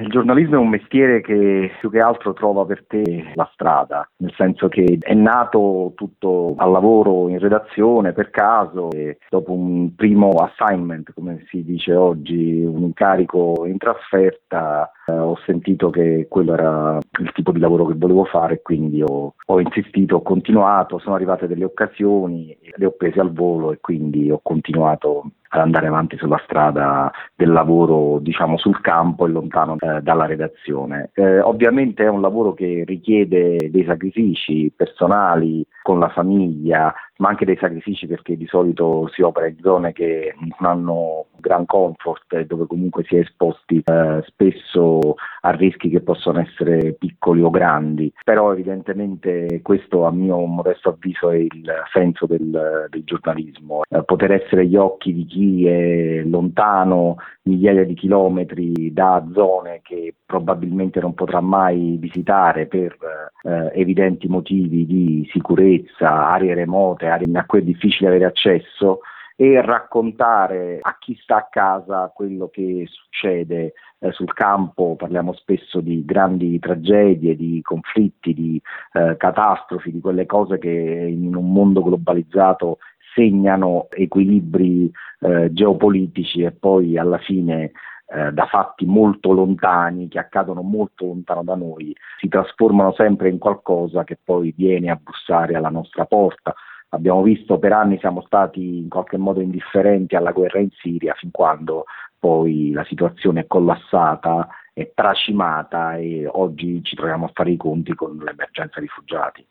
Il giornalismo è un mestiere che più che altro trova per te la strada, nel senso che è nato tutto al lavoro in redazione per caso e dopo un primo assignment, come si dice oggi, un incarico in trasferta, eh, ho sentito che quello era il tipo di lavoro che volevo fare quindi ho, ho insistito, ho continuato, sono arrivate delle occasioni, le ho prese al volo e quindi ho continuato ad andare avanti sulla strada del lavoro diciamo sul campo e lontano eh, dalla redazione. Eh, ovviamente è un lavoro che richiede dei sacrifici personali con la famiglia, ma anche dei sacrifici perché di solito si opera in zone che non hanno gran comfort e dove comunque si è esposti eh, spesso a rischi che possono essere piccoli o grandi, però evidentemente questo a mio modesto avviso è il senso del, del giornalismo, eh, poter essere gli occhi di chi è lontano migliaia di chilometri da zone che probabilmente non potrà mai visitare per eh, evidenti motivi di sicurezza, aree remote, aree a cui è difficile avere accesso e raccontare a chi sta a casa quello che succede eh, sul campo, parliamo spesso di grandi tragedie, di conflitti, di eh, catastrofi, di quelle cose che in un mondo globalizzato segnano equilibri eh, geopolitici e poi alla fine eh, da fatti molto lontani, che accadono molto lontano da noi, si trasformano sempre in qualcosa che poi viene a bussare alla nostra porta. Abbiamo visto per anni siamo stati in qualche modo indifferenti alla guerra in Siria fin quando poi la situazione è collassata, è tracimata e oggi ci troviamo a fare i conti con l'emergenza rifugiati.